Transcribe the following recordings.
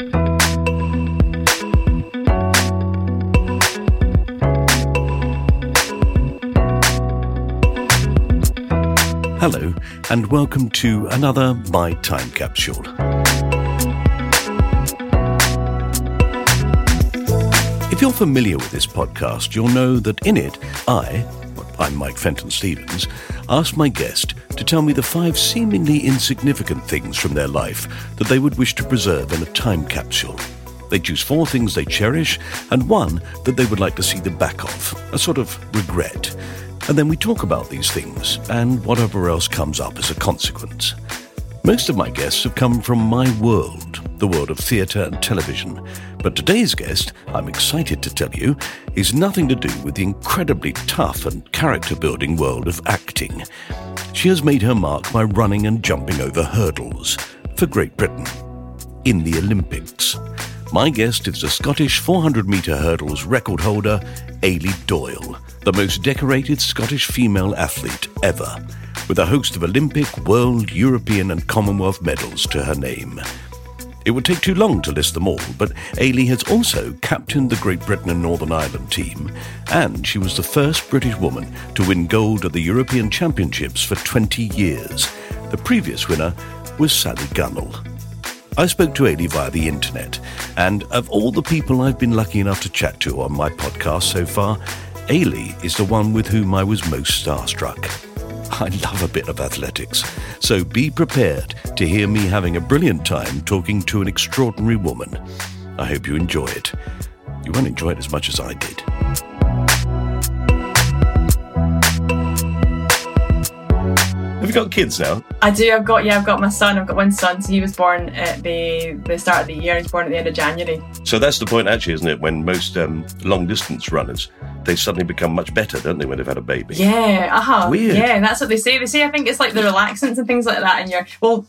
Hello, and welcome to another My Time Capsule. If you're familiar with this podcast, you'll know that in it, I, I'm Mike Fenton Stevens, ask my guest to tell me the five seemingly insignificant things from their life that they would wish to preserve in a time capsule. They choose four things they cherish and one that they would like to see the back of, a sort of regret. And then we talk about these things and whatever else comes up as a consequence. Most of my guests have come from my world, the world of theatre and television. But today's guest, I'm excited to tell you, is nothing to do with the incredibly tough and character building world of acting. She has made her mark by running and jumping over hurdles for Great Britain in the Olympics. My guest is the Scottish 400 metre hurdles record holder, Eilidh Doyle, the most decorated Scottish female athlete ever, with a host of Olympic, World, European, and Commonwealth medals to her name. It would take too long to list them all, but Eilidh has also captained the Great Britain and Northern Ireland team, and she was the first British woman to win gold at the European Championships for 20 years. The previous winner was Sally Gunnell. I spoke to Eilidh via the internet, and of all the people I've been lucky enough to chat to on my podcast so far, Eilidh is the one with whom I was most starstruck. I love a bit of athletics, so be prepared to hear me having a brilliant time talking to an extraordinary woman. I hope you enjoy it. You won't enjoy it as much as I did. You got kids now? I do. I've got yeah. I've got my son. I've got one son. So he was born at the the start of the year. He was born at the end of January. So that's the point, actually, isn't it? When most um, long distance runners, they suddenly become much better, don't they, when they've had a baby? Yeah. Uh huh. Weird. Yeah, that's what they say. They say I think it's like the relaxants and things like that. And you're well,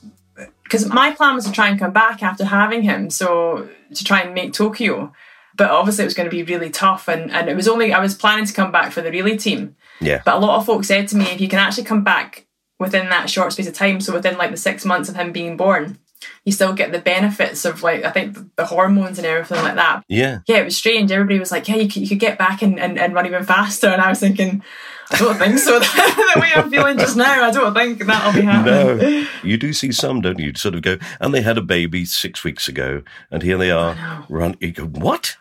because my plan was to try and come back after having him, so to try and make Tokyo. But obviously, it was going to be really tough, and and it was only I was planning to come back for the relay team. Yeah. But a lot of folks said to me, if you can actually come back within that short space of time, so within like the six months of him being born, you still get the benefits of like I think the hormones and everything like that. Yeah. Yeah, it was strange. Everybody was like, "Yeah, you could, you could get back and, and, and run even faster," and I was thinking, I don't think so. the way I'm feeling just now, I don't think that'll be happening. No, you do see some, don't you? You Sort of go, and they had a baby six weeks ago, and here they are, run. You go, what?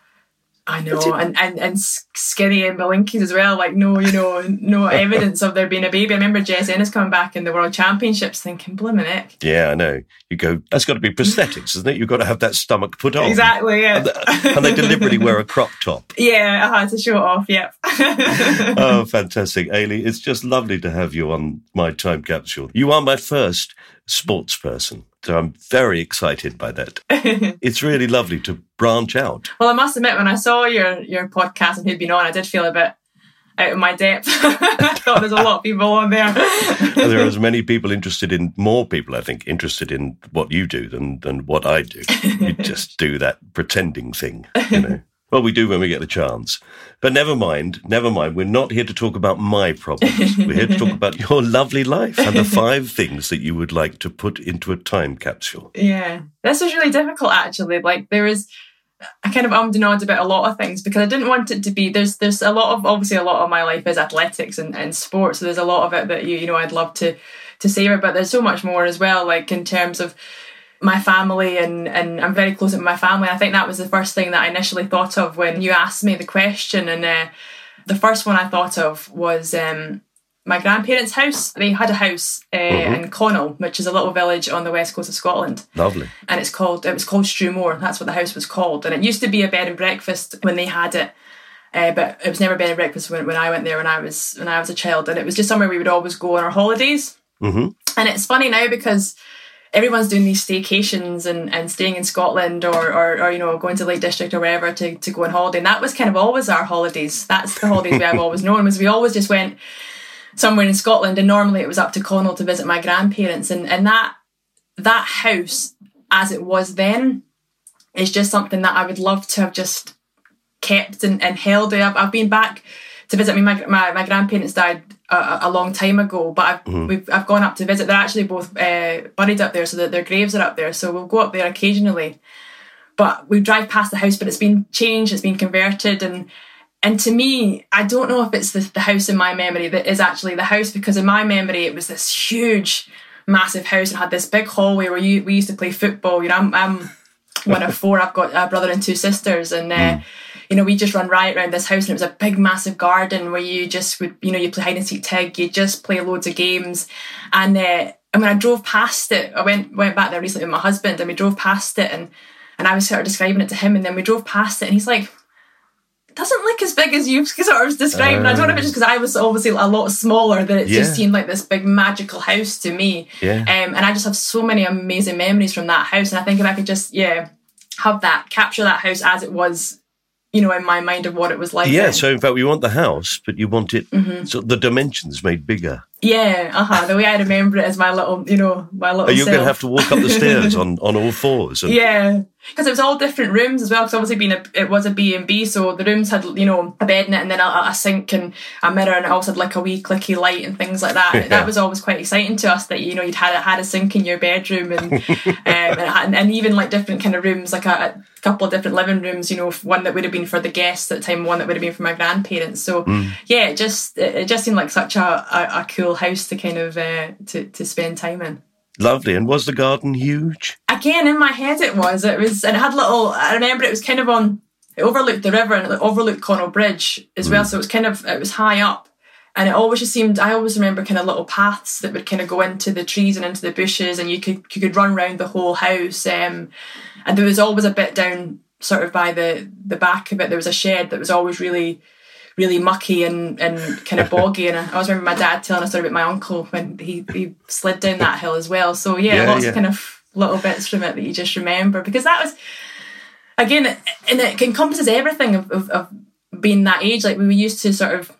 I know, and, and and skinny and Malinkies as well. Like no, you know, no evidence of there being a baby. I remember Jess Ennis coming back in the World Championships, thinking, "Blimmin' heck." Yeah, I know. You go, that's got to be prosthetics, isn't it? You've got to have that stomach put on. Exactly. Yeah. And, the, and they deliberately wear a crop top. Yeah, I had to show it off. Yep. oh, fantastic, Eilidh! It's just lovely to have you on my time capsule. You are my first sports person. So I'm very excited by that. it's really lovely to branch out. Well, I must admit, when I saw your your podcast and who'd been on, I did feel a bit out of my depth. I thought there's a lot of people on there. there are as many people interested in more people, I think, interested in what you do than than what I do. You just do that pretending thing, you know. Well, we do when we get the chance. But never mind, never mind. We're not here to talk about my problems. We're here to talk about your lovely life and the five things that you would like to put into a time capsule. Yeah. This was really difficult actually. Like there is I kind of ummed and ahed about a lot of things because I didn't want it to be there's there's a lot of obviously a lot of my life is athletics and, and sports. So there's a lot of it that you you know I'd love to to savor, but there's so much more as well, like in terms of my family and and I'm very close with my family. I think that was the first thing that I initially thought of when you asked me the question. And uh, the first one I thought of was um, my grandparents' house. They had a house uh, mm-hmm. in Connel, which is a little village on the west coast of Scotland. Lovely. And it's called it was called Strewmore. That's what the house was called. And it used to be a bed and breakfast when they had it. Uh, but it was never bed and breakfast when, when I went there when I was when I was a child, and it was just somewhere we would always go on our holidays. Mm-hmm. And it's funny now because everyone's doing these staycations and, and staying in Scotland or, or, or, you know going to Lake District or wherever to, to go on holiday. And that was kind of always our holidays. That's the holidays we have always known was we always just went somewhere in Scotland and normally it was up to Connel to visit my grandparents and, and that that house as it was then is just something that I would love to have just kept and, and held. I've, I've been back to visit. I mean, my, my, my grandparents died a, a, long time ago, but I've, mm-hmm. we've, I've gone up to visit. They're actually both uh, buried up there, so that their graves are up there. So we'll go up there occasionally. But we drive past the house, but it's been changed, it's been converted, and and to me, I don't know if it's the, the house in my memory that is actually the house because in my memory it was this huge, massive house and had this big hallway where you, we used to play football. You know, I'm, I'm one of four. I've got a brother and two sisters, and. Uh, mm you know, we just run riot around this house and it was a big, massive garden where you just would, you know, you play hide and seek tag, you just play loads of games. And, uh, and when I drove past it, I went went back there recently with my husband and we drove past it and, and I was sort of describing it to him and then we drove past it and he's like, it doesn't look as big as you sort of described. Uh, I don't know if it's just because I was obviously a lot smaller that it yeah. just seemed like this big magical house to me. Yeah. Um, and I just have so many amazing memories from that house. And I think if I could just, yeah, have that, capture that house as it was you know, in my mind of what it was like. Yeah, then. so in fact, we want the house, but you want it, mm-hmm. so the dimensions made bigger. Yeah, uh huh. The way I remember it is my little, you know, my little. Are you going to have to walk up the stairs on, on all fours? And... Yeah, because it was all different rooms as well. Because obviously, being a, it was a B and B, so the rooms had you know a bed in it, and then a, a, sink and a mirror, and it also had like a wee clicky light and things like that. Yeah. That was always quite exciting to us that you know you'd had had a sink in your bedroom, and um, and, had, and, even like different kind of rooms, like a, a, couple of different living rooms. You know, one that would have been for the guests at the time, one that would have been for my grandparents. So mm. yeah, it just it just seemed like such a, a, a cool house to kind of uh, to to spend time in. Lovely. And was the garden huge? Again, in my head, it was. It was, and it had little. I remember it was kind of on. It overlooked the river and it overlooked Connel Bridge as well. Mm. So it was kind of it was high up, and it always just seemed. I always remember kind of little paths that would kind of go into the trees and into the bushes, and you could you could run around the whole house. Um, and there was always a bit down sort of by the the back of it. There was a shed that was always really really mucky and, and kind of boggy. And I always remember my dad telling a story about my uncle when he, he slid down that hill as well. So yeah, yeah lots yeah. of kind of little bits from it that you just remember because that was again, and it encompasses everything of, of, of being that age. Like we were used to sort of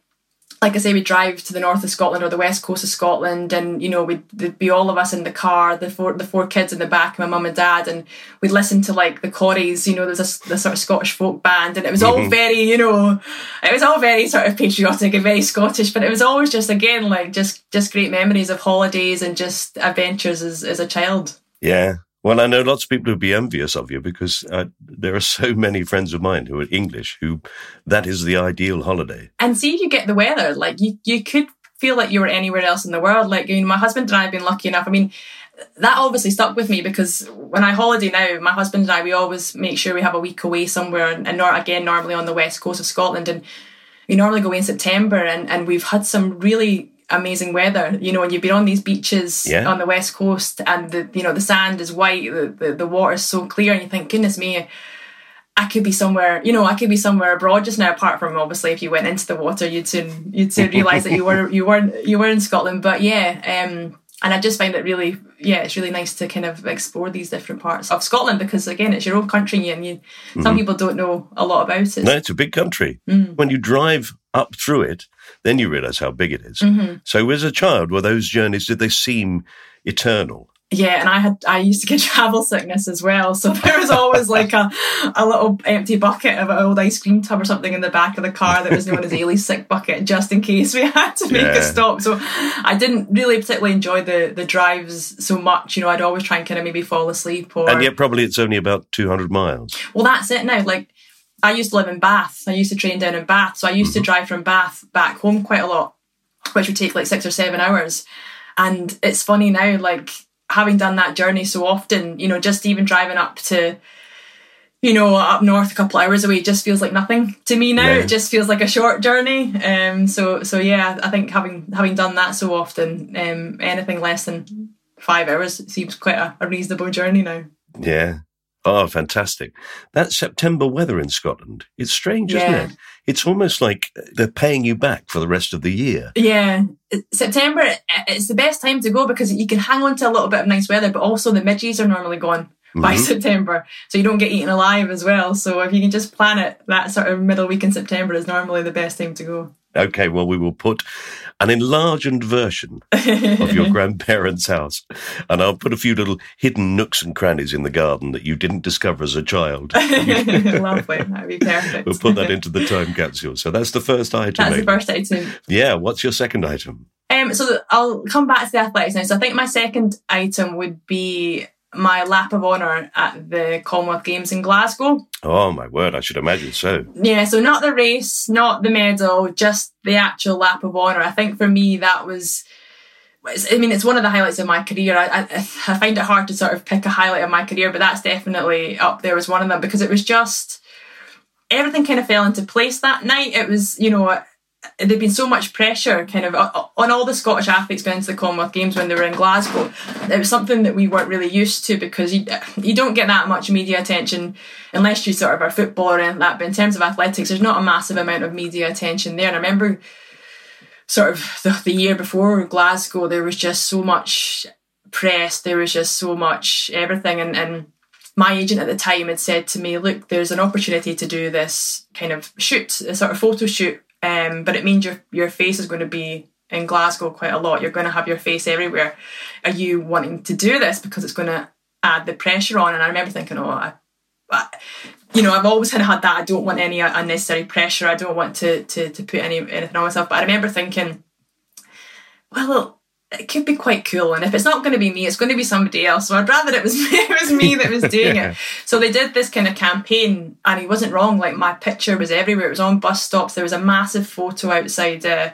like I say, we'd drive to the north of Scotland or the west coast of Scotland, and you know, we'd be all of us in the car, the four the four kids in the back, my mum and dad, and we'd listen to like the Corries, you know, there's a the sort of Scottish folk band, and it was all mm-hmm. very, you know, it was all very sort of patriotic and very Scottish, but it was always just again like just just great memories of holidays and just adventures as as a child. Yeah, well, I know lots of people who'd be envious of you because uh, there are so many friends of mine who are English who that is the ideal holiday. And see you get the weather. Like you, you could feel like you were anywhere else in the world. Like you know, my husband and I have been lucky enough. I mean, that obviously stuck with me because when I holiday now, my husband and I we always make sure we have a week away somewhere, and, nor, again normally on the west coast of Scotland, and we normally go away in September, and and we've had some really amazing weather, you know, and you've been on these beaches yeah. on the west coast and the you know the sand is white, the, the, the water is so clear, and you think, goodness me, I could be somewhere, you know, I could be somewhere abroad just now. Apart from obviously, if you went into the water, you'd soon you'd soon realise that you were you weren't you were in Scotland. But yeah, um, and I just find it really, yeah, it's really nice to kind of explore these different parts of Scotland because again, it's your own country, and you, mm-hmm. some people don't know a lot about it. No, it's a big country. Mm. When you drive up through it, then you realise how big it is. Mm-hmm. So, as a child, were those journeys did they seem eternal? yeah, and I had I used to get travel sickness as well, so there was always like a, a little empty bucket of an old ice cream tub or something in the back of the car that was known as Eilidh's sick bucket, just in case we had to make yeah. a stop. So I didn't really particularly enjoy the the drives so much. You know, I'd always try and kind of maybe fall asleep or. And yet, probably it's only about two hundred miles. Well, that's it now. Like I used to live in Bath. I used to train down in Bath, so I used mm-hmm. to drive from Bath back home quite a lot, which would take like six or seven hours. And it's funny now, like having done that journey so often, you know, just even driving up to, you know, up north a couple hours away just feels like nothing to me now. Yeah. It just feels like a short journey. Um, so so yeah, I think having having done that so often, um, anything less than five hours seems quite a, a reasonable journey now. Yeah. Oh, fantastic. That September weather in Scotland, it's strange, yeah. isn't it? It's almost like they're paying you back for the rest of the year. Yeah. September, it's the best time to go because you can hang on to a little bit of nice weather, but also the midges are normally gone by mm-hmm. September. So you don't get eaten alive as well. So if you can just plan it, that sort of middle week in September is normally the best time to go. Okay, well, we will put an enlarged version of your grandparents' house, and I'll put a few little hidden nooks and crannies in the garden that you didn't discover as a child. Lovely, that'd be perfect. We'll put that into the time capsule. So that's the first item. That's the first item. Yeah. What's your second item? Um, so I'll come back to the athletics now. So I think my second item would be my lap of honour at the Commonwealth Games in Glasgow. Oh my word, I should imagine so. Yeah, so not the race, not the medal, just the actual lap of honour. I think for me that was. I mean, it's one of the highlights of my career. I, I, I find it hard to sort of pick a highlight of my career, but that's definitely up there as one of them because it was just everything kind of fell into place that night. It was, you know, there'd been so much pressure kind of uh, uh, on all the Scottish athletes going to the Commonwealth Games when they were in Glasgow. It was something that we weren't really used to because you, uh, you don't get that much media attention unless you sort of are footballer and that. But in terms of athletics, there's not a massive amount of media attention there. And I remember sort of the, the year before Glasgow, there was just so much press, there was just so much everything. And, and my agent at the time had said to me, look, there's an opportunity to do this kind of shoot, a sort of photo shoot um, but it means your your face is going to be in Glasgow quite a lot. You're going to have your face everywhere. Are you wanting to do this because it's going to add the pressure on? And I remember thinking, oh, I, I, you know, I've always of had that. I don't want any unnecessary pressure. I don't want to to to put any anything on myself. But I remember thinking, well, it could be quite cool. And if it's not going to be me, it's going to be somebody else. So I'd rather it was me, it was me that was doing yeah. it. So they did this kind of campaign, and he wasn't wrong. Like my picture was everywhere. It was on bus stops. There was a massive photo outside uh,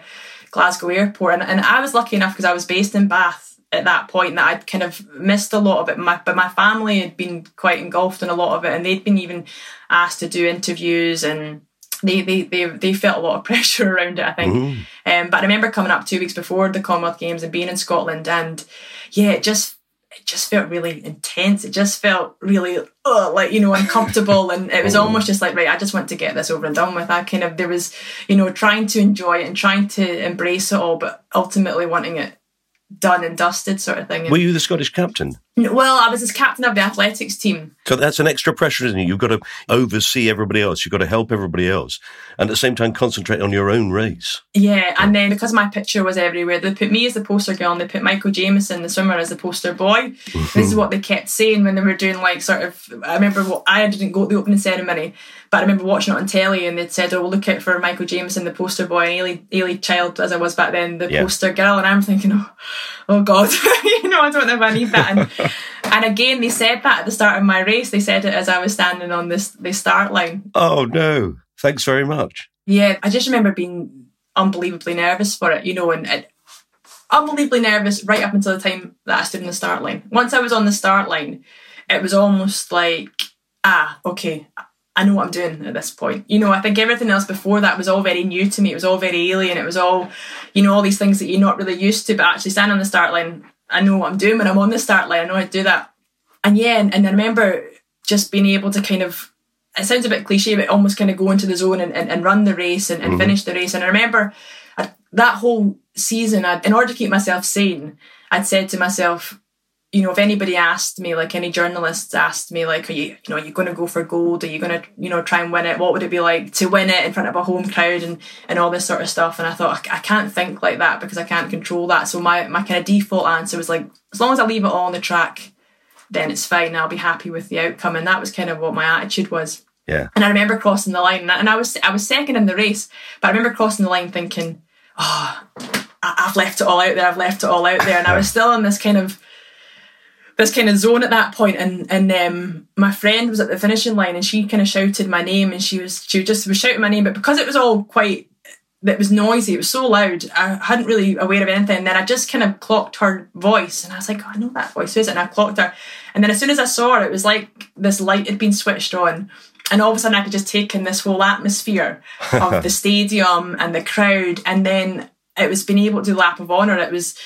Glasgow Airport, and, and I was lucky enough because I was based in Bath at that point that I'd kind of missed a lot of it. My, but my family had been quite engulfed in a lot of it, and they'd been even asked to do interviews and they, they they they felt a lot of pressure around it, I think. Mm-hmm. Um, but I remember coming up two weeks before the Commonwealth Games and being in Scotland, and yeah, it just it just felt really intense. It just felt really uh, like you know uncomfortable, and it was oh. almost just like right, I just want to get this over and done with. I kind of there was you know trying to enjoy it and trying to embrace it all, but ultimately wanting it done and dusted sort of thing. Were you the Scottish captain? Well, I was as captain of the athletics team. So that's an extra pressure, isn't it? You've got to oversee everybody else. You've got to help everybody else. And at the same time, concentrate on your own race. Yeah. And then because my picture was everywhere, they put me as the poster girl and they put Michael Jamieson, the swimmer, as the poster boy. Mm-hmm. this is what they kept saying when they were doing like sort of, I remember what, I didn't go to the opening ceremony, but I remember watching it on telly and they'd said, oh, look out for Michael Jamieson, the poster boy, and Eilidh, Eilidh Child, as I was back then, the yeah. poster girl. And I'm thinking, oh, oh God, you know, I don't know if I need that. And, and again, they said that at the start of my race. They said it as I was standing on this the start line. Oh no! Thanks very much. Yeah, I just remember being unbelievably nervous for it, you know, and, and unbelievably nervous right up until the time that I stood in the start line. Once I was on the start line, it was almost like, ah, okay, I know what I'm doing at this point. You know, I think everything else before that was all very new to me. It was all very alien. It was all, you know, all these things that you're not really used to. But actually, standing on the start line, I know what I'm doing when I'm on the start line. I know how to do that. And yeah, and, and I remember just being able to kind of, it sounds a bit cliche, but almost kind of go into the zone and, and, and run the race and, and mm-hmm. finish the race. And I remember I, that whole season, I'd, in order to keep myself sane, I'd said to myself, you know, if anybody asked me, like any journalists asked me, like, are you, you know, are you going to go for gold? Are you going to, you know, try and win it? What would it be like to win it in front of a home crowd and, and all this sort of stuff? And I thought, I, I can't think like that because I can't control that. So my, my kind of default answer was like, as long as I leave it all on the track, then it's fine. I'll be happy with the outcome. And that was kind of what my attitude was. Yeah. And I remember crossing the line, and I was I was second in the race, but I remember crossing the line thinking, oh, I've left it all out there. I've left it all out there, and I was still in this kind of this kind of zone at that point and and um, my friend was at the finishing line and she kind of shouted my name and she was she just was shouting my name but because it was all quite it was noisy it was so loud I hadn't really aware of anything and then I just kind of clocked her voice and I was like oh, I know that voice who is it and I clocked her. And then as soon as I saw her it was like this light had been switched on and all of a sudden I could just take in this whole atmosphere of the stadium and the crowd and then it was being able to do lap of honor it was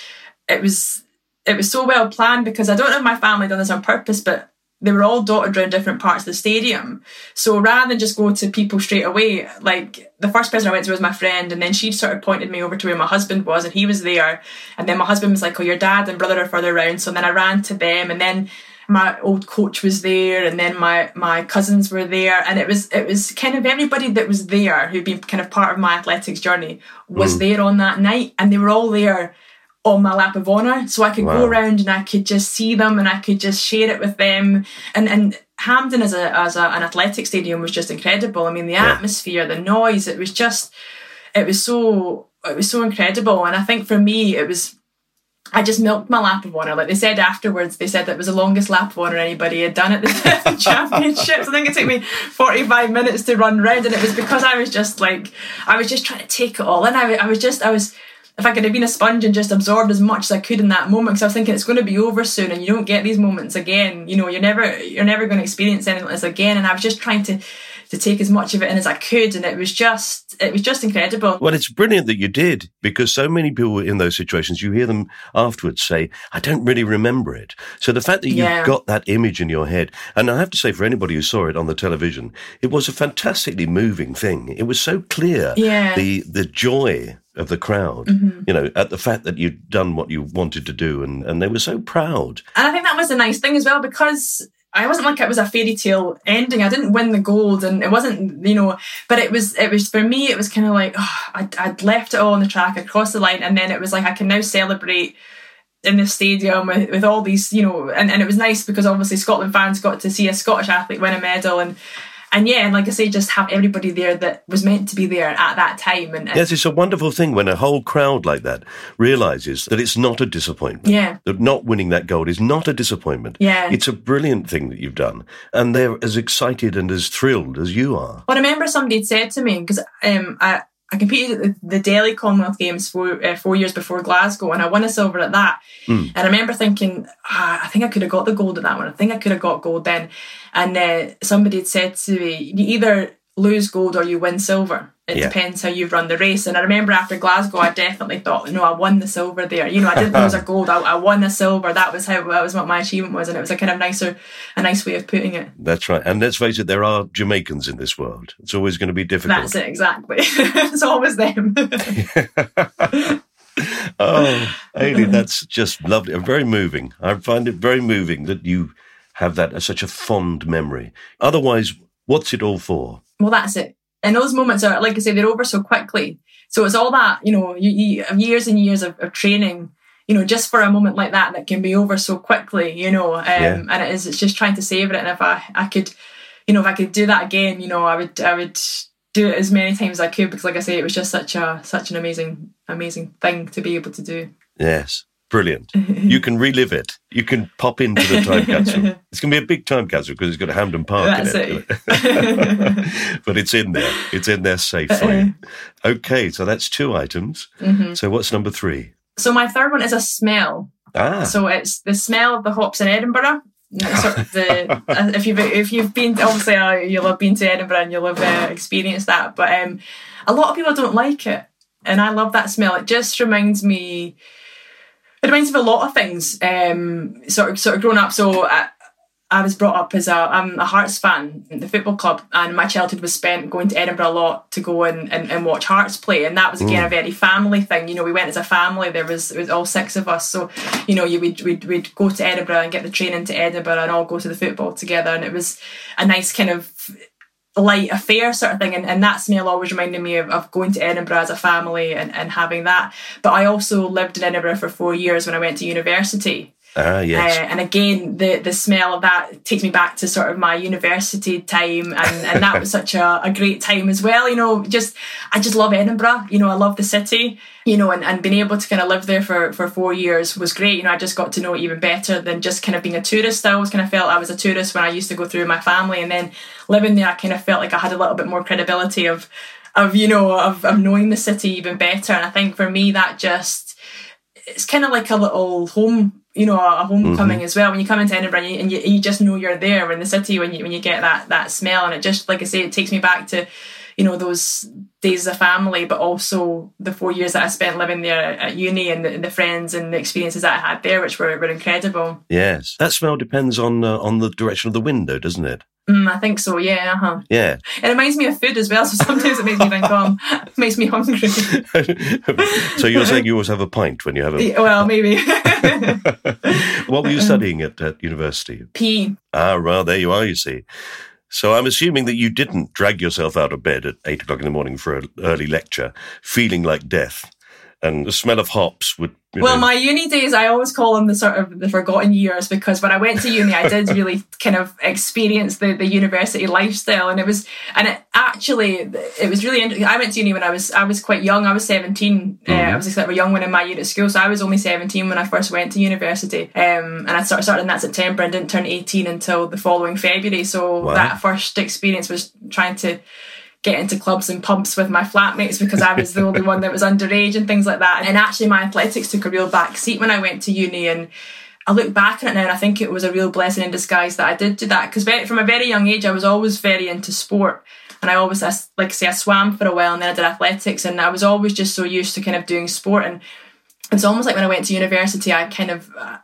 it was it was so well planned because I don't know if my family done this on purpose, but they were all dotted around different parts of the stadium. So rather than just go to people straight away, like the first person I went to was my friend, and then she sort of pointed me over to where my husband was, and he was there. And then my husband was like, "Oh, your dad and brother are further around." So then I ran to them, and then my old coach was there, and then my my cousins were there, and it was it was kind of everybody that was there who'd been kind of part of my athletics journey was mm. there on that night, and they were all there on my lap of honor so i could wow. go around and i could just see them and i could just share it with them and and hampden as a as a, an athletic stadium was just incredible i mean the yeah. atmosphere the noise it was just it was so it was so incredible and i think for me it was I just milked my lap of honour. Like they said afterwards, they said that was the longest lap of honour anybody had done at the championships. I think it took me 45 minutes to run round, and it was because I was just like, I was just trying to take it all in. I, I was just, I was, if I could have been a sponge and just absorbed as much as I could in that moment, because I was thinking it's going to be over soon, and you don't get these moments again. You know, you're never you're never going to experience anything like this again. And I was just trying to to take as much of it in as I could, and it was just it was just incredible. Well, it's brilliant that you did because so many people were in those situations, you hear them afterwards say, "I don't really remember it." So the fact that you've got that image in your head, and I have to say, for anybody who saw it on the television, it was a fantastically moving thing. It was so clear, yeah. the the joy of the crowd, mm-hmm. you know, at the fact that you'd done what you wanted to do and, and they were so proud. And I think that was a nice thing as well because I wasn't like it was a fairy tale ending. I didn't win the gold and it wasn't, you know, but it was, it was for me, it was kind of like, oh, I'd, I'd left it all on the track, I crossed the line and then it was like, I can now celebrate in the stadium with, with all these, you know, and, and it was nice because obviously Scotland fans got to see a Scottish athlete win a medal and and yeah, and like I say, just have everybody there that was meant to be there at that time. And, and yes, it's a wonderful thing when a whole crowd like that realizes that it's not a disappointment. Yeah, that not winning that gold is not a disappointment. Yeah, it's a brilliant thing that you've done, and they're as excited and as thrilled as you are. Well, I remember somebody had said to me because um, I I competed at the Delhi Commonwealth Games four, uh, four years before Glasgow, and I won a silver at that. Mm. And I remember thinking, ah, I think I could have got the gold at that one. I think I could have got gold then. And uh, somebody had said to me, you either lose gold or you win silver. It yeah. depends how you run the race. And I remember after Glasgow, I definitely thought, no, I won the silver there. You know, I didn't lose a gold. I, I won the silver. That was how that was what my achievement was, and it was a kind of nicer, a nice way of putting it. That's right. And let's face it, there are Jamaicans in this world. It's always going to be difficult. That's it exactly. it's always them. oh, Aileen, that's just lovely. and Very moving. I find it very moving that you have that as such a fond memory. Otherwise, what's it all for? Well, that's it and those moments are like I say they're over so quickly. So it's all that you know, you, you years and years of, of, training, you know, just for a moment like that that can be over so quickly, you know. Um, yeah. And it is it's just trying to savor it. And if I I could, you know, if I could do that again, you know, I would I would do it as many times as I could because, like I say, it was just such a such an amazing amazing thing to be able to do. Yes. Brilliant. you can relive it. You can pop into the time capsule. It's going to be a big time capsule because it's got a Hampden Park That's in it. it. but it's in there. It's in there safely. Okay, so that's two items. Mm-hmm. So what's number three? So my third one is a smell. Ah. So it's the smell of the hops in Edinburgh. Sort of the, uh, if you've if you've been obviously uh, you'll have been to Edinburgh and you'll have uh, experienced that, but um, a lot of people don't like it, and I love that smell. It just reminds me it reminds me of a lot of things. Um, sort of, sort of grown up. So I, I was brought up as a I'm a Hearts fan, the football club, and my childhood was spent going to Edinburgh a lot to go and, and, and watch Hearts play, and that was again mm. a very family thing. You know, we went as a family. There was it was all six of us, so you know, you would we'd, we'd go to Edinburgh and get the train into Edinburgh and all go to the football together, and it was a nice kind of light affair sort of thing and, and that smell always reminded me of, of going to Edinburgh as a family and, and having that. But I also lived in Edinburgh for four years when I went to university Ah, yes. Uh, and again, the the smell of that takes me back to sort of my university time, and, and that was such a, a great time as well. You know, just I just love Edinburgh. You know, I love the city. You know, and, and being able to kind of live there for, for four years was great. You know, I just got to know it even better than just kind of being a tourist. I always kind of felt I was a tourist when I used to go through my family, and then living there, I kind of felt like I had a little bit more credibility of of you know of, of knowing the city even better. And I think for me, that just it's kind of like a little home you know a homecoming mm-hmm. as well. When you come into Edinburgh and you, and you, you, just know you're there. In the city when you when you get that that smell and it just like I say it takes me back to you know those days as a family but also the four years that I spent living there at uni and the, the friends and the experiences that I had there which were, were incredible. Yes. That smell depends on uh, on the direction of the window doesn't it Mm, I think so. Yeah. Uh-huh. Yeah. It reminds me of food as well. So sometimes it makes me think, oh, it makes me hungry. so you're saying you always have a pint when you have a. Well, maybe. what were you studying at, at university? P. Ah, well, there you are. You see. So I'm assuming that you didn't drag yourself out of bed at eight o'clock in the morning for an early lecture, feeling like death and the smell of hops would. Well, know. my uni days, I always call them the sort of the forgotten years because when I went to uni, I did really kind of experience the, the university lifestyle, and it was, and it actually, it was really. Interesting. I went to uni when I was I was quite young. I was seventeen. Uh, mm-hmm. Uh, I was a young one in my year at school, so I was only seventeen when I first went to university. Um, and I started started in that September and didn't turn eighteen until the following February. So wow. that first experience was trying to get into clubs and pubs with my flatmates because I was the only one that was underage and things like that. And actually, my athletics took a real back seat when I went to uni. And I look back on it now and I think it was a real blessing in disguise that I did do that because from a very young age, I was always very into sport. And I always, like I say, I swam for a while and then I did athletics. And I was always just so used to kind of doing sport. And it's almost like when I went to university, I kind of, uh,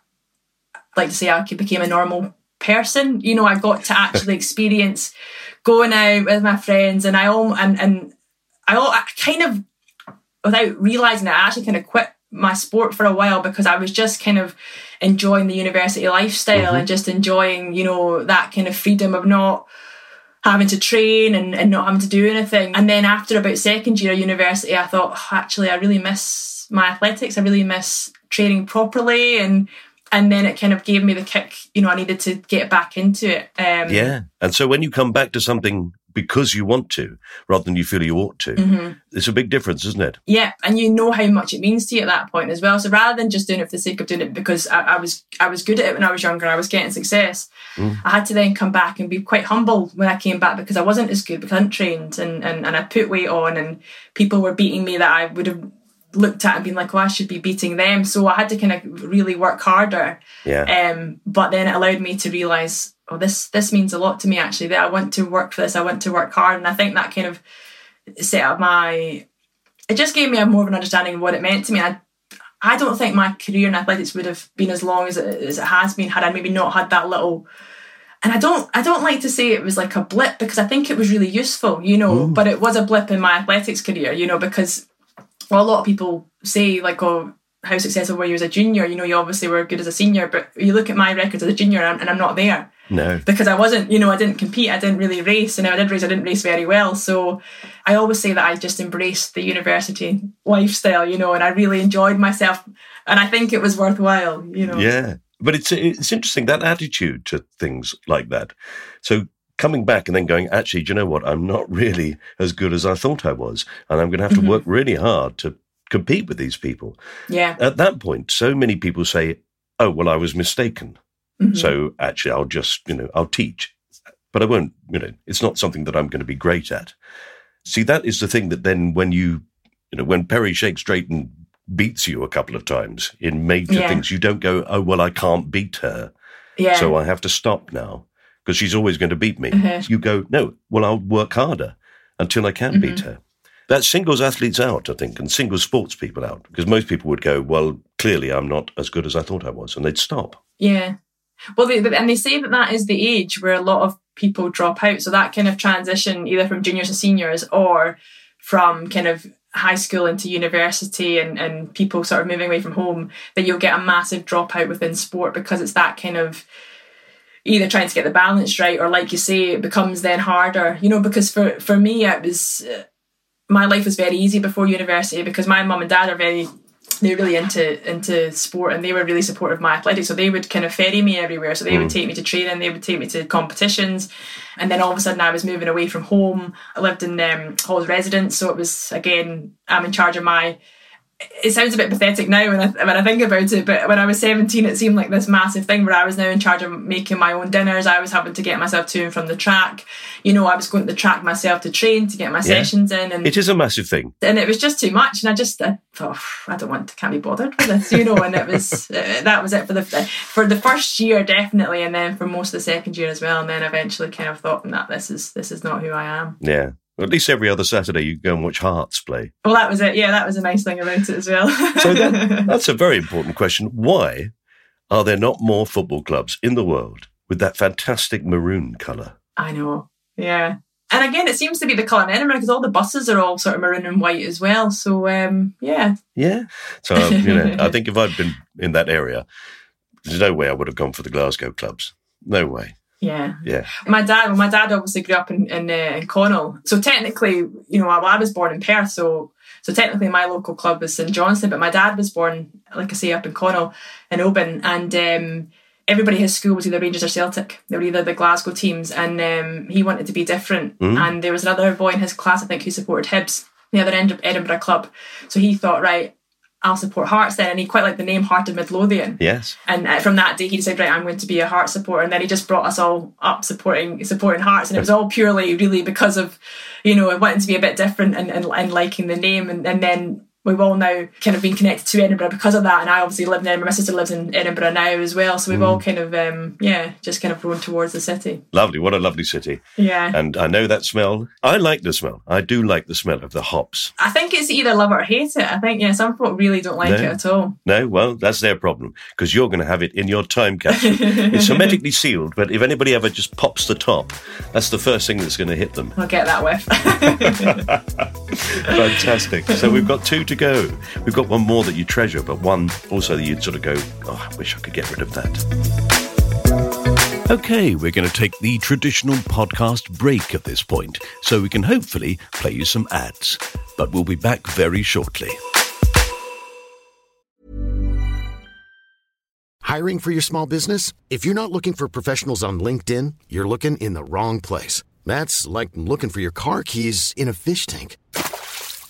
like to say, I became a normal person. You know, I got to actually experience going out with my friends, and I all and and I all I kind of without realizing it, I actually kind of quit my sport for a while because I was just kind of enjoying the university lifestyle mm-hmm. and just enjoying, you know, that kind of freedom of not having to train and, and not having to do anything. And then after about second year of university, I thought, oh, actually, I really miss my athletics. I really miss training properly and and then it kind of gave me the kick you know i needed to get back into it um, yeah and so when you come back to something because you want to rather than you feel you ought to mm-hmm. it's a big difference isn't it yeah and you know how much it means to you at that point as well so rather than just doing it for the sake of doing it because i, I was i was good at it when i was younger i was getting success mm. i had to then come back and be quite humble when i came back because i wasn't as good because i hadn't trained and, and, and i put weight on and people were beating me that i would have looked at and been like, oh, I should be beating them. So I had to kind of really work harder. Yeah. Um, but then it allowed me to realize, oh, this this means a lot to me actually. That I want to work for this. I want to work hard, and I think that kind of set up my. It just gave me a more of an understanding of what it meant to me. I, I don't think my career in athletics would have been as long as it, as it has been had I maybe not had that little and I don't I don't like to say it was like a blip because I think it was really useful, you know, Ooh. but it was a blip in my athletics career, you know, because well, a lot of people say like, oh, how successful were you as a junior? You know, you obviously were good as a senior, but you look at my records as a junior and I'm not there. No. Because I wasn't, you know, I didn't compete, I didn't really race, and if I did race, I didn't race very well. So I always say that I just embraced the university lifestyle, you know, and I really enjoyed myself, and I think it was worthwhile, you know. Yeah, but it's it's interesting that attitude to things like that. So coming back and then going, actually, do you know what? I'm not really as good as I thought I was. And I'm going to have to mm-hmm. work really hard to compete with these people. Yeah. At that point, so many people say, oh, well, I was mistaken. Mm-hmm. So actually, I'll just, you know, I'll teach. But I won't, you know, it's not something that I'm going to be great at. See, that is the thing that then when you, you know, when Perry Shakes-Drayton and beats you a couple of times in major yeah. things, you don't go, oh, well, I can't beat her. Yeah. So I have to stop now because she's always going to beat me. Mm-hmm. You go, no, well, I'll work harder until I can mm-hmm. beat her. That singles athletes out, I think, and singles sports people out because most people would go, well, clearly I'm not as good as I thought I was, and they'd stop. Yeah. Well, they, and they say that that is the age where a lot of people drop out. So that kind of transition, either from juniors to seniors or from kind of high school into university and, and people sort of moving away from home, that you'll get a massive dropout within sport because it's that kind of either trying to get the balance right or like you say it becomes then harder. You know because for for me it was uh, my life was very easy before university because my mum and dad are very they're really into into sport and they were really supportive of my athletics so they would kind of ferry me everywhere. So they mm. would take me to training they would take me to competitions. And then all of a sudden I was moving away from home. I lived in um, Hall's residence. So it was again I'm in charge of my it sounds a bit pathetic now when I, when I think about it, but when I was 17, it seemed like this massive thing where I was now in charge of making my own dinners. I was having to get myself to and from the track. You know, I was going to the track myself to train, to get my yeah. sessions in. And It is a massive thing. And it was just too much. And I just I thought, I don't want to, can't be bothered with this, you know, and it was, uh, that was it for the, for the first year, definitely. And then for most of the second year as well. And then eventually kind of thought that this is, this is not who I am. Yeah. Well, at least every other Saturday you go and watch Hearts play. Well, that was it. Yeah, that was a nice thing about it as well. so that, that's a very important question. Why are there not more football clubs in the world with that fantastic maroon colour? I know. Yeah. And again, it seems to be the colour in Edinburgh because all the buses are all sort of maroon and white as well. So, um, yeah. Yeah. So, you know, I think if I'd been in that area, there's no way I would have gone for the Glasgow clubs. No way. Yeah. Yeah. My dad, well, my dad obviously grew up in in, uh, in Connel, so technically, you know, I, I was born in Perth, so so technically my local club was St Johnstone, but my dad was born, like I say, up in Connel in Oban, and um, everybody his school was either Rangers or Celtic. They were either the Glasgow teams, and um, he wanted to be different. Mm. And there was another boy in his class, I think, who supported Hibs, the other end of Edinburgh club. So he thought, right, I'll support Hearts then. And he quite liked the name Heart of Midlothian. Yes. And uh, from that day, he decided, right, I'm going to be a Heart supporter. And then he just brought us all up supporting supporting Hearts. And it was all purely, really, because of, you know, wanting to be a bit different and, and, and liking the name. And, and then we've all now kind of been connected to Edinburgh because of that. And I obviously live in Edinburgh. My sister lives in Edinburgh now as well. So we've mm. all kind of, um, yeah, just kind of grown towards the city. Lovely. What a lovely city. Yeah. And I know that smell. I like the smell. I do like the smell of the hops. I think it's either love or hate it. I think, yeah, some people really don't like no. it at all. No, well, that's their problem because you're going to have it in your time capsule. it's hermetically sealed, but if anybody ever just pops the top, that's the first thing that's going to hit them. I'll get that whiff. Fantastic. So we've got two to go. We've got one more that you treasure, but one also that you'd sort of go, oh, I wish I could get rid of that. Okay, we're going to take the traditional podcast break at this point, so we can hopefully play you some ads. But we'll be back very shortly. Hiring for your small business? If you're not looking for professionals on LinkedIn, you're looking in the wrong place. That's like looking for your car keys in a fish tank.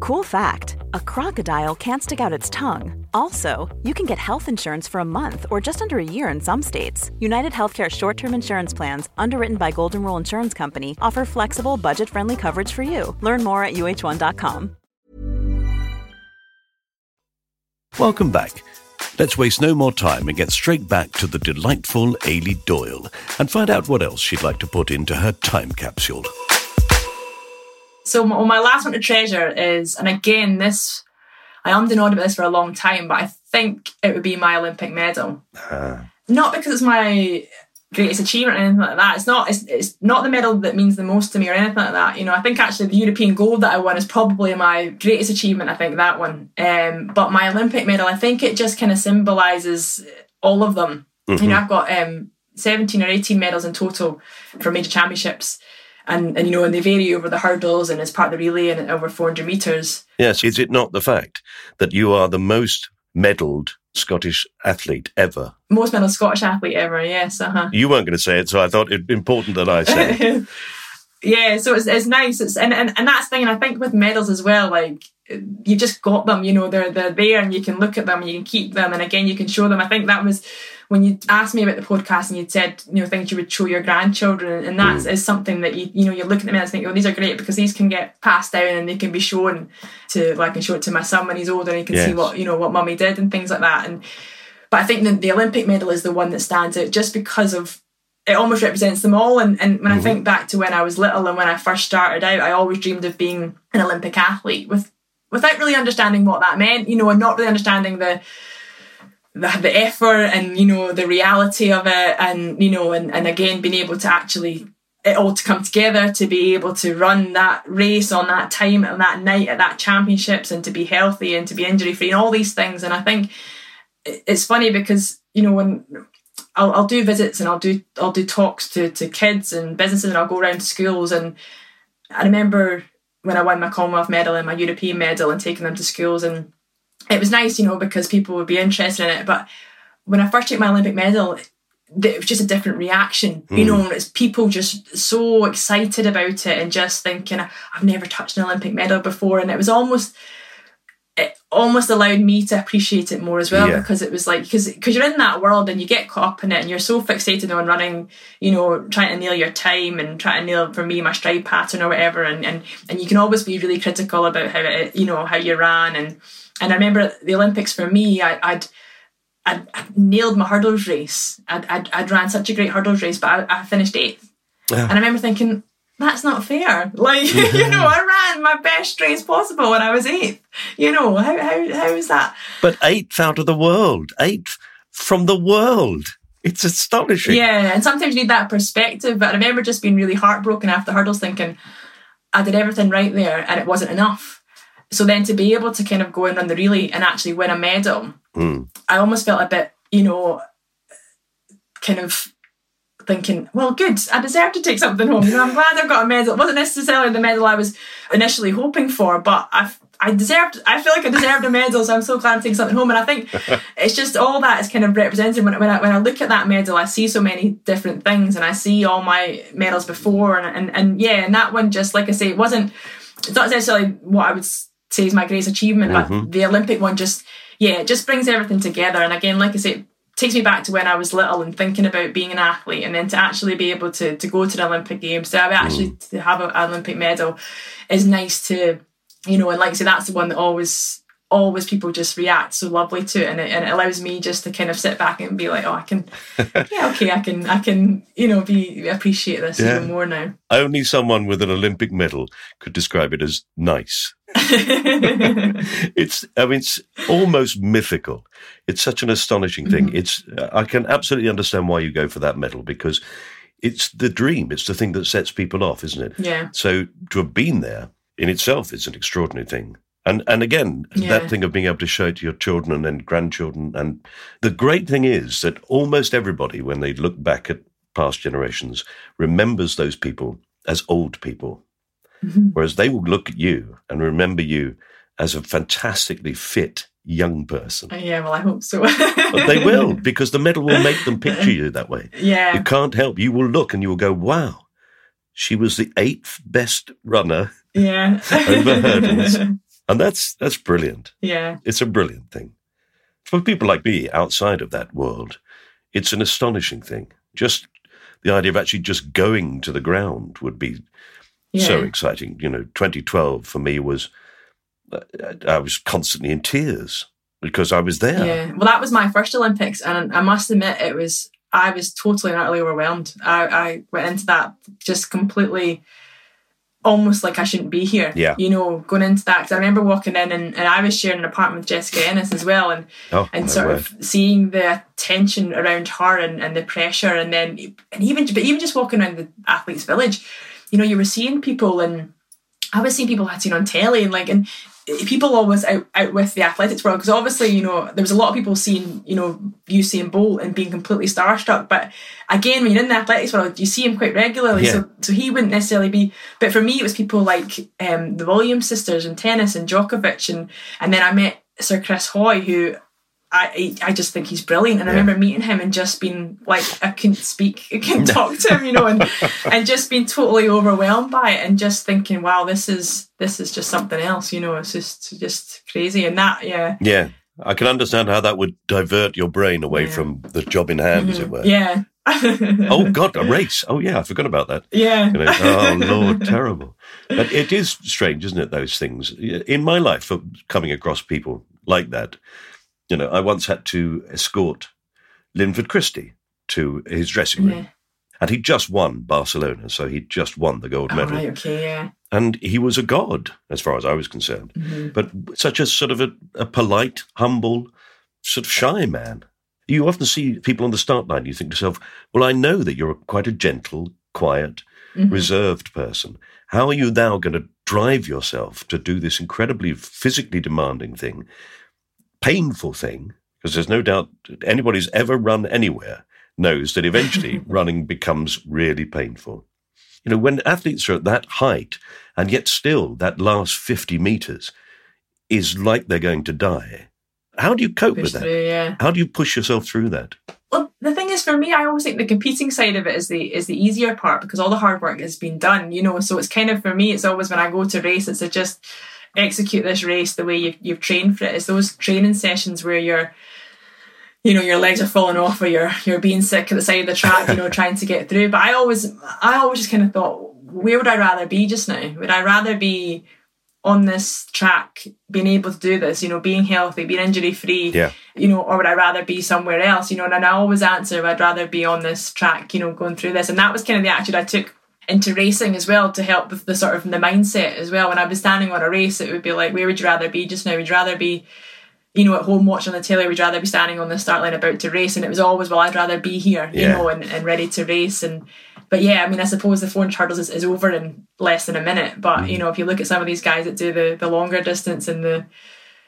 Cool fact a crocodile can't stick out its tongue. Also, you can get health insurance for a month or just under a year in some states. United Healthcare short term insurance plans, underwritten by Golden Rule Insurance Company, offer flexible, budget friendly coverage for you. Learn more at uh1.com. Welcome back. Let's waste no more time and get straight back to the delightful Eilidh Doyle and find out what else she'd like to put into her time capsule. So my, my last one to treasure is, and again, this I am denied about this for a long time, but I think it would be my Olympic medal. Uh. Not because it's my greatest achievement or anything like that. It's not. It's, it's not the medal that means the most to me or anything like that. You know, I think actually the European gold that I won is probably my greatest achievement. I think that one. Um, but my Olympic medal, I think it just kind of symbolises all of them. Mm-hmm. You know, I've got um, seventeen or eighteen medals in total for major championships and and you know and they vary over the hurdles and as part of the relay and over 400 meters Yes, is it not the fact that you are the most medalled Scottish athlete ever? most medalled Scottish athlete ever yes uh-huh You weren't going to say it, so I thought it important that I say it. yeah so it's, it's nice. It's and, and and that's the thing and I think with medals as well like you just got them you know they're they're there and you can look at them and you can keep them and again you can show them. I think that was when you asked me about the podcast and you'd said you know things you would show your grandchildren and that mm. is something that you you know you're looking at me and think oh these are great because these can get passed down and they can be shown to like I can show it to my son when he's older and he can see what you know what mummy did and things like that. And but I think the, the Olympic medal is the one that stands out just because of it almost represents them all. And, and when I mhm. think back to when I was little and when I first started out, I always dreamed of being an Olympic athlete with without really understanding what that meant, you know, and not really understanding the the, the effort and you know the reality of it and you know and, and again being able to actually it all to come together to be able to run that race on that time and that night at that championships and to be healthy and to be injury free and all these things and I think it's funny because you know when I'll, I'll do visits and I'll do I'll do talks to, to kids and businesses and I'll go around to schools and I remember when I won my Commonwealth medal and my European medal and taking them to schools and it was nice, you know, because people would be interested in it. But when I first took my Olympic medal, it was just a different reaction, you hmm. know, and it's people just so excited about it and just thinking, I've never touched an Olympic medal before. And it was almost, it almost allowed me to appreciate it more as well Yeah. because it was like, because because you're in that world and you get caught up in it and you're so fixated on running, you know, trying to nail your time and trying to nail, for me, my stride pattern or whatever. And, and, and you can always be really critical about how it, you know, how you ran. And, and I remember at the Olympics for me, I, I'd, I'd, I'd nailed my hurdles race. I'd, I'd, I'd ran such a great hurdles race, but I, I finished eighth. And I remember thinking, that's not fair. Like, you know, I ran my best race possible when I was eighth. You know, how, how, how is that? But eighth out of the world, eighth from the world. It's astonishing. Yeah, and sometimes you need that perspective. But I remember just being really heartbroken after hurdles, thinking I did everything right there and it wasn't enough. So then to be able to kind of go and run the relay and actually win a medal, hmm. I almost felt a bit, you know, kind of thinking, well, good, I deserve to take something home. You know, I'm glad I've got a medal. It wasn't necessarily the medal I was initially hoping for, but I, I deserved. I feel like I deserved a medal, so I'm so glad I'm taking something home. And I think it's just all that is kind of represented when, when I when I look at that medal. I see so many different things, and I see all my medals before, and and and yeah, and that one just like I say, it wasn't. It's not necessarily what I would say is my greatest achievement, but mm-hmm. the Olympic one just yeah, it just brings everything together. And again, like I say, takes me back to when I was little and thinking about being an athlete, and then to actually be able to to go to the Olympic Games, to actually mm. to have an Olympic medal, is nice to you know. And like I say, that's the one that always always people just react so lovely to it and, it and it allows me just to kind of sit back and be like oh I can yeah okay I can I can you know be appreciate this Yeah. even more now Only someone with an Olympic medal could describe it as nice. it's, I mean, it's almost mythical. It's such an astonishing thing. Mm-hmm. It's, I can absolutely understand why you go for that medal because it's the dream. It's the thing that sets people off, isn't it? yeah So to have been there in itself is an extraordinary thing. And and again, Yeah. that thing of being able to show it to your children and then grandchildren. And the great thing is that almost everybody, when they look back at past generations, remembers those people as old people. Mm-hmm. Whereas they will look at you and remember you as a fantastically fit young person. Uh, yeah well I hope so But they will, because the medal will make them picture you that way. yeah You can't help. You will look and you will go, wow, she was the eighth best runner yeah over hurdles. And that's that's brilliant. yeah It's a brilliant thing. For people like me outside of that world, it's an astonishing thing. Just the idea of actually just going to the ground would be yeah so exciting. You know, 2012 for me was, uh, I was constantly in tears because I was there. Yeah. Well, that was my first Olympics, and I must admit, it was I was totally and utterly overwhelmed. I, I went into that just completely, almost like I shouldn't be here. Yeah. You know, going into that because I remember walking in and, and I was sharing an apartment with Jessica Ennis as well, and Oh, and sort word. of seeing the tension around her and, and the pressure and then and even but even just walking around the athletes village you know you were seeing people and I was seeing people I'd seen on telly and like and people always out, out with the athletics world because obviously you know there was a lot of people seeing you know Usain Bolt and being completely starstruck but again when you're in the athletics world you see him quite regularly Yeah. so so he wouldn't necessarily be but for me it was people like um, the Williams sisters and tennis and Djokovic and and then I met Sir Chris Hoy who I, I just think he's brilliant, and I remember meeting him and just being like I couldn't speak, I couldn't talk to him, you know, and and just being totally overwhelmed by it, and just thinking, wow, this is this is just something else, you know, it's just just crazy, and that, yeah, Yeah. I can understand how that would divert your brain away Yeah. from the job in hand, as it mm-hmm. were. yeah, Oh, God, a race. Oh, yeah, I forgot about that. yeah, You know, oh Lord, terrible. But it is strange, isn't it? Those things in my life, for coming across people like that. You know, I once had to escort Linford Christie to his dressing room, yeah. and he'd just won Barcelona, so he'd just won the gold Oh, medal, right, okay, yeah, and he was a god as far as I was concerned. Mm-hmm. But such a sort of a, a polite, humble, sort of shy man. You often see people on the start line. You think to yourself, "Well, I know that you're quite a gentle, quiet, Mm-hmm. reserved person. How are you now going to drive yourself to do this incredibly physically demanding thing, painful thing? Because there's no doubt anybody who's ever run anywhere knows that eventually running becomes really painful. You know, when athletes are at that height and yet still that last 50 meters is like they're going to die, how do you cope Push with that? through, yeah. How do you push yourself through that? Well, the thing is, for me, I always think the competing side of it is the is the easier part because all the hard work has been done, you know. So it's kind of for me, it's always when I go to race, it's to just execute this race the way you've, you've trained for it. It's those training sessions where you're, you know, your legs are falling off or you're you're being sick at the side of the track, you know, trying to get through. But I always, I always just kind of thought, where would I rather be just now? Would I rather be on this track, being able to do this, you know, being healthy, being injury free, Yeah. you know, or would I rather be somewhere else, you know? And I always answer, I'd rather be on this track, you know, going through this. And that was kind of the attitude I took into racing as well to help with the sort of the mindset as well. When I was standing on a race, it would be like, where would you rather be just now? Would rather be, you know, at home watching the telly? Would rather be standing on the start line about to race? And it was always, well, I'd rather be here, you know, and, and ready to race. And but yeah, I mean, I suppose the 400 hurdles is, is over in less than a minute. But Mm. you know, if you look at some of these guys that do the the longer distance and the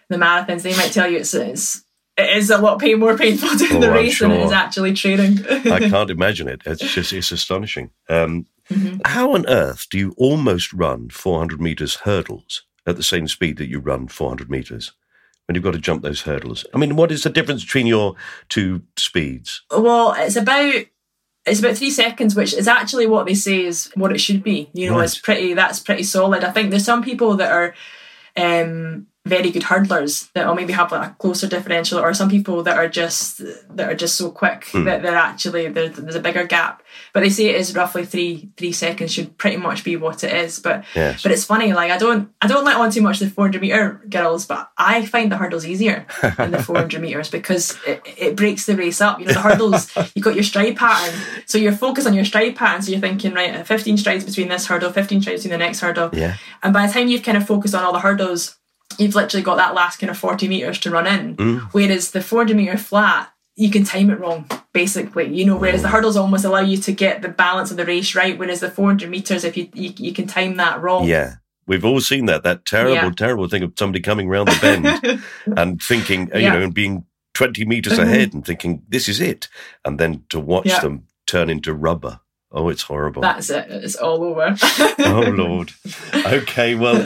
the marathons, they might tell you it's it's it is a lot pain, more painful doing Oh, the race than it is actually training. I can't imagine it. It's just it's astonishing. Um, Mm-hmm. How on earth do you almost run 400 meters hurdles at the same speed that you run 400 meters when you've got to jump those hurdles? I mean, what is the difference between your two speeds? well, it's about it's about three seconds, which is actually what they say is what it should be. You know, Right. it's pretty that's pretty solid. I think there's some people that are um very good hurdlers that will maybe have like a closer differential or some people that are just that are just so quick Hmm. that they're actually there, there's a bigger gap but they say it is roughly three three seconds should pretty much be what it is but Yes. but it's funny like i don't i don't let on too much the 400 meter girls but i find the hurdles easier than the 400 meters because it, it breaks the race up you know the hurdles you've got your stride pattern so you're focused on your stride pattern so you're thinking right 15 strides between this hurdle 15 strides between the next hurdle Yeah. and by the time you've kind of focused on all the hurdles, you've literally got that last kind of 40 metres to run in. Mm. Whereas the 400 metre flat, you can time it wrong, basically. You know, whereas the hurdles almost allow you to get the balance of the race right. Whereas the 400 metres, if you, you you can time that wrong. Yeah. We've all seen that, that terrible, Yeah. terrible thing of somebody coming round the bend and thinking, uh, you Mm-hmm. know, and being 20 meters ahead and thinking, this is it. And then to watch Yeah. them turn into rubber. Oh, it's horrible. That's it. It's all over. oh, Lord. Okay, well,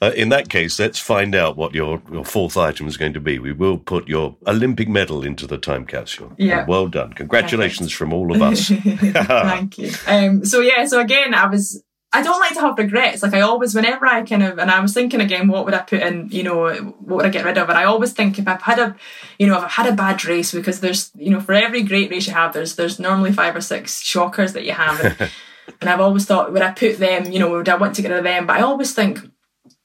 uh, in that case, let's find out what your, your fourth item is going to be. We will put your Olympic medal into the time capsule. Yeah. Well done. Congratulations from all of us. Thank you. Um, so yeah, so again, I was. I don't like to have regrets. Like I always, whenever I kind of, and I was thinking again, what would I put in? You know, what would I get rid of? And I always think if I've had a, you know, if I've had a bad race, because there's, you know, for every great race you have, there's there's normally five or six shockers that you have, and, and I've always thought, would I put them? You know, would I want to get rid of them? But I always think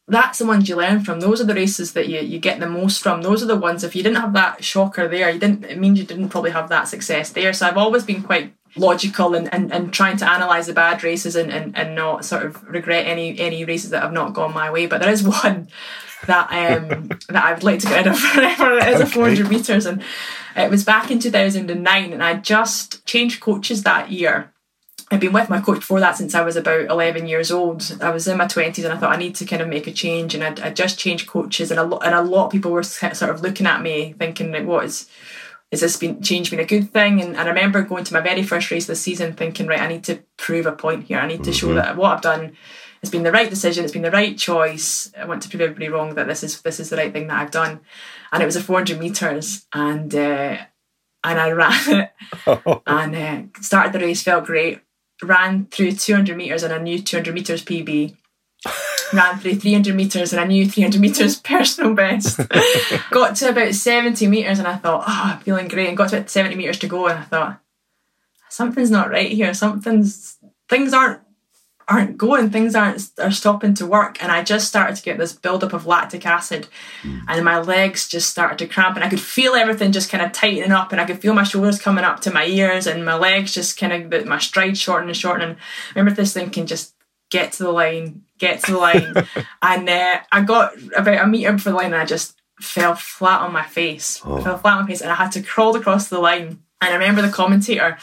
that's the ones you learn from. Those are the races that you, you get the most from. Those are the ones if you didn't have that shocker there, you didn't it means you didn't probably have that success there. So I've always been quite logical and, and, and trying to analyse the bad races and, and, and not sort of regret any any races that have not gone my way. But there is one that um that I would like to get rid of forever. It is a 400 metres and it was back in 2009 and I just changed coaches that year I'd been with my coach before that since I was about 11 years old. I was in my 20s and I thought I need to kind of make a change. And I'd, I'd just changed coaches, and a, lot, and a lot of people were sort of looking at me thinking, like, what is, is this been change been a good thing? And, I remember going to my very first race this season thinking, right, I need to prove a point here. I need to show that what I've done has been the right decision. It's been the right choice. I want to prove everybody wrong that this is this is the right thing that I've done. And it was a 400 meters, and uh, and I ran it and uh, started the race. Felt great. Ran through 200 meters and a new 200 meters PB. Ran through 300 meters and I knew 300 meters personal best. got to about 70 meters and I thought, oh, I'm feeling great. And got to about 70 meters to go and I thought, something's not right here. Something's things aren't aren't going. Things aren't are stopping to work. And I just started to get this buildup of lactic acid, and my legs just started to cramp, and I could feel everything just kind of tightening up, and I could feel my shoulders coming up to my ears, and my legs just kind of my stride shortening and shortening. I remember this thinking, just get to the line, get to the line. and uh, I got about a metre before the line and I just fell flat on my face. Oh. Fell flat on my face and I had to crawl across the line. And I remember the commentator,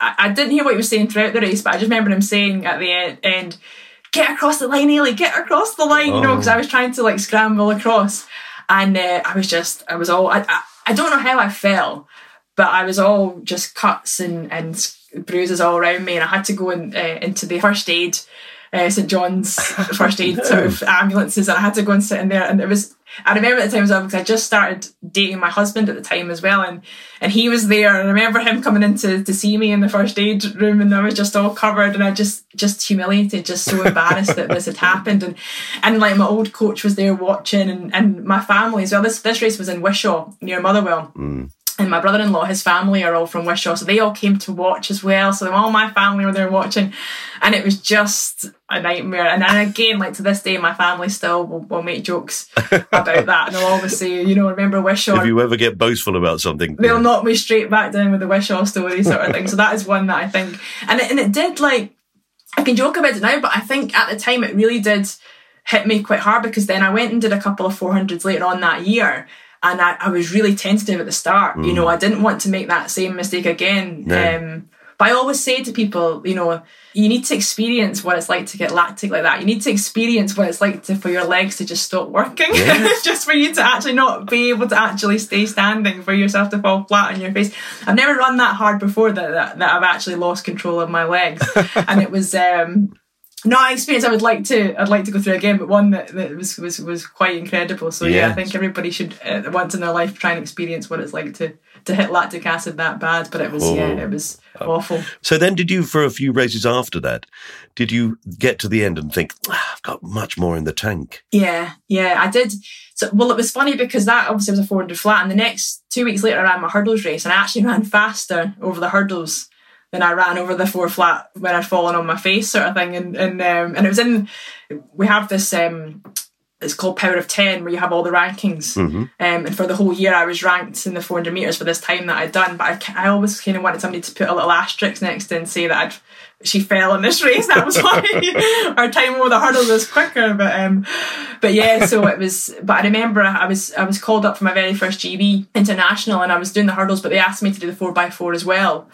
I, I, didn't hear what he was saying throughout the race, but I just remember him saying at the end, end get across the line, Eilidh, get across the line, oh. you know, because I was trying to like scramble across. And uh, I was just, I was all, I, I, I don't know how I fell, but I was all just cuts and, and bruises all around me. And I had to go in, uh, into the first aid uh, St John's first aid sort of ambulances, and I had to go and sit in there. And it was, I remember at the time as well because I just started dating my husband at the time as well, and and he was there. And I remember him coming in to, to see me in the first aid room, and I was just all covered, and I just just humiliated, just so embarrassed that this had happened, and and like my old coach was there watching, and and my family as well. This this race was in Wishaw near Motherwell. Mm and my brother-in-law, his family are all from Wishaw, so they all came to watch as well. So all my family were there watching, and it was just a nightmare. And then again, like to this day, my family still will, will make jokes about that, and they'll always say, you know, remember Wishaw. If you ever get boastful about something, they'll yeah. knock me straight back down with the Wishaw story sort of thing. So that is one that I think, and it, and it did like I can joke about it now, but I think at the time it really did hit me quite hard because then I went and did a couple of 400s later on that year and I, I was really tentative at the start. Mm. You know, mm. I didn't want to make that same mistake again. No. Um, but I always say to people, you know, you need to experience what it's like to get lactic like that. You need to experience what it's like to, for your legs to just stop working. Yes. just for you to actually not be able to actually stay standing, for yourself to fall flat on your face. I've never run that hard before that, that, that I've actually lost control of my legs. and it was, um, not experience I would like to I'd like to go through again, but one that, that was, was was quite incredible. So yeah, I think everybody should uh, once in their life try and experience what it's like to to hit lactic acid that bad. But it was oh. yeah, it was awful. So then, did you for a few races after that? Did you get to the end and think ah, I've got much more in the tank? Yeah, yeah, I did. So well, it was funny because that obviously was a 400 flat, and the next two weeks later I ran my hurdles race, and I actually ran faster over the hurdles then I ran over the four flat when I'd fallen on my face, sort of thing. And and um, and it was in. We have this. Um, it's called Power of Ten, where you have all the rankings. Mm-hmm. Um, and for the whole year, I was ranked in the 400 meters for this time that I'd done. But I, I always kind of wanted somebody to put a little asterisk next to and say that I'd she fell in this race. That was why our time over the hurdle was quicker. But um, but yeah, so it was. But I remember I was I was called up for my very first GB international, and I was doing the hurdles, but they asked me to do the four by four as well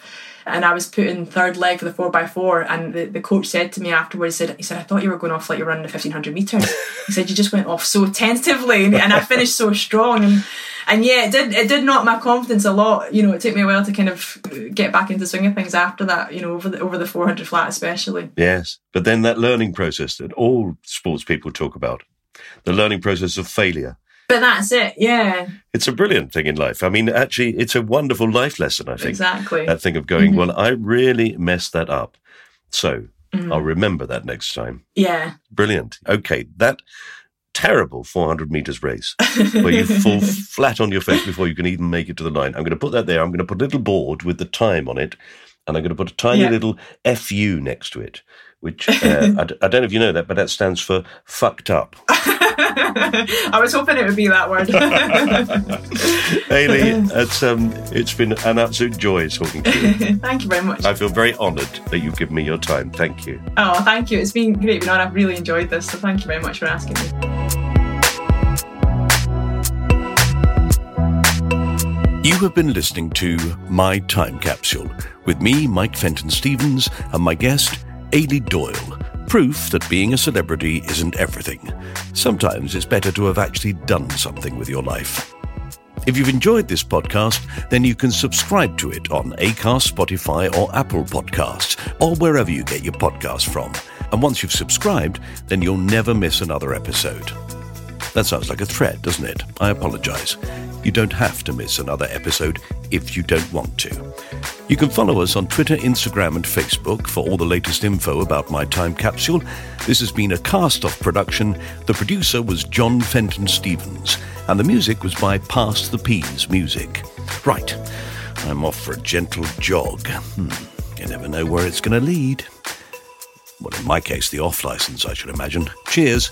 and I was put in third leg for the four by four. And the, the coach said to me afterwards, he said, he said, I thought you were going off like you're running the fifteen hundred meters. he said, you just went off so tentatively, and, I finished so strong. And and yeah, it did it did knock my confidence a lot. You know, it took me a while to kind of get back into swing of things after that. You know, over the over the four hundred flat especially. Yes, but then that learning process that all sports people talk about, the learning process of failure but that's it, yeah. It's a brilliant thing in life. I mean, actually, it's a wonderful life lesson, I think. Exactly. That thing of going, mm-hmm. well, I really messed that up. So mm-hmm. I'll remember that next time. Yeah. Brilliant. Okay, that terrible 400 meters race where you fall flat on your face before you can even make it to the line. I'm going to put that there. I'm going to put a little board with the time on it, and I'm going to put a tiny yeah. little FU next to it, which uh, I, I don't know if you know that, but that stands for fucked up. I was hoping it would be that word. Eilidh, it's um, it's been an absolute joy talking to you. thank you very much. I feel very honoured that you've given me your time. Thank you. Oh, thank you. It's been great being on. I've really enjoyed this, so thank you very much for asking me. You have been listening to My Time Capsule with me, Mike Fenton Stevens, and my guest, Eilidh Doyle. Proof that being a celebrity isn't everything. Sometimes it's better to have actually done something with your life. If you've enjoyed this podcast, then you can subscribe to it on Acast, Spotify, or Apple Podcasts, or wherever you get your podcasts from. And once you've subscribed, then you'll never miss another episode. That sounds like a threat, doesn't it? I apologize. You don't have to miss another episode if you don't want to. You can follow us on Twitter, Instagram, and Facebook for all the latest info about my time capsule. This has been a cast off production. The producer was John Fenton Stevens, and the music was by Pass The Peas Music. Right, I'm off for a gentle jog. Hmm, you never know where it's going to lead. Well, in my case, the off license, I should imagine. Cheers.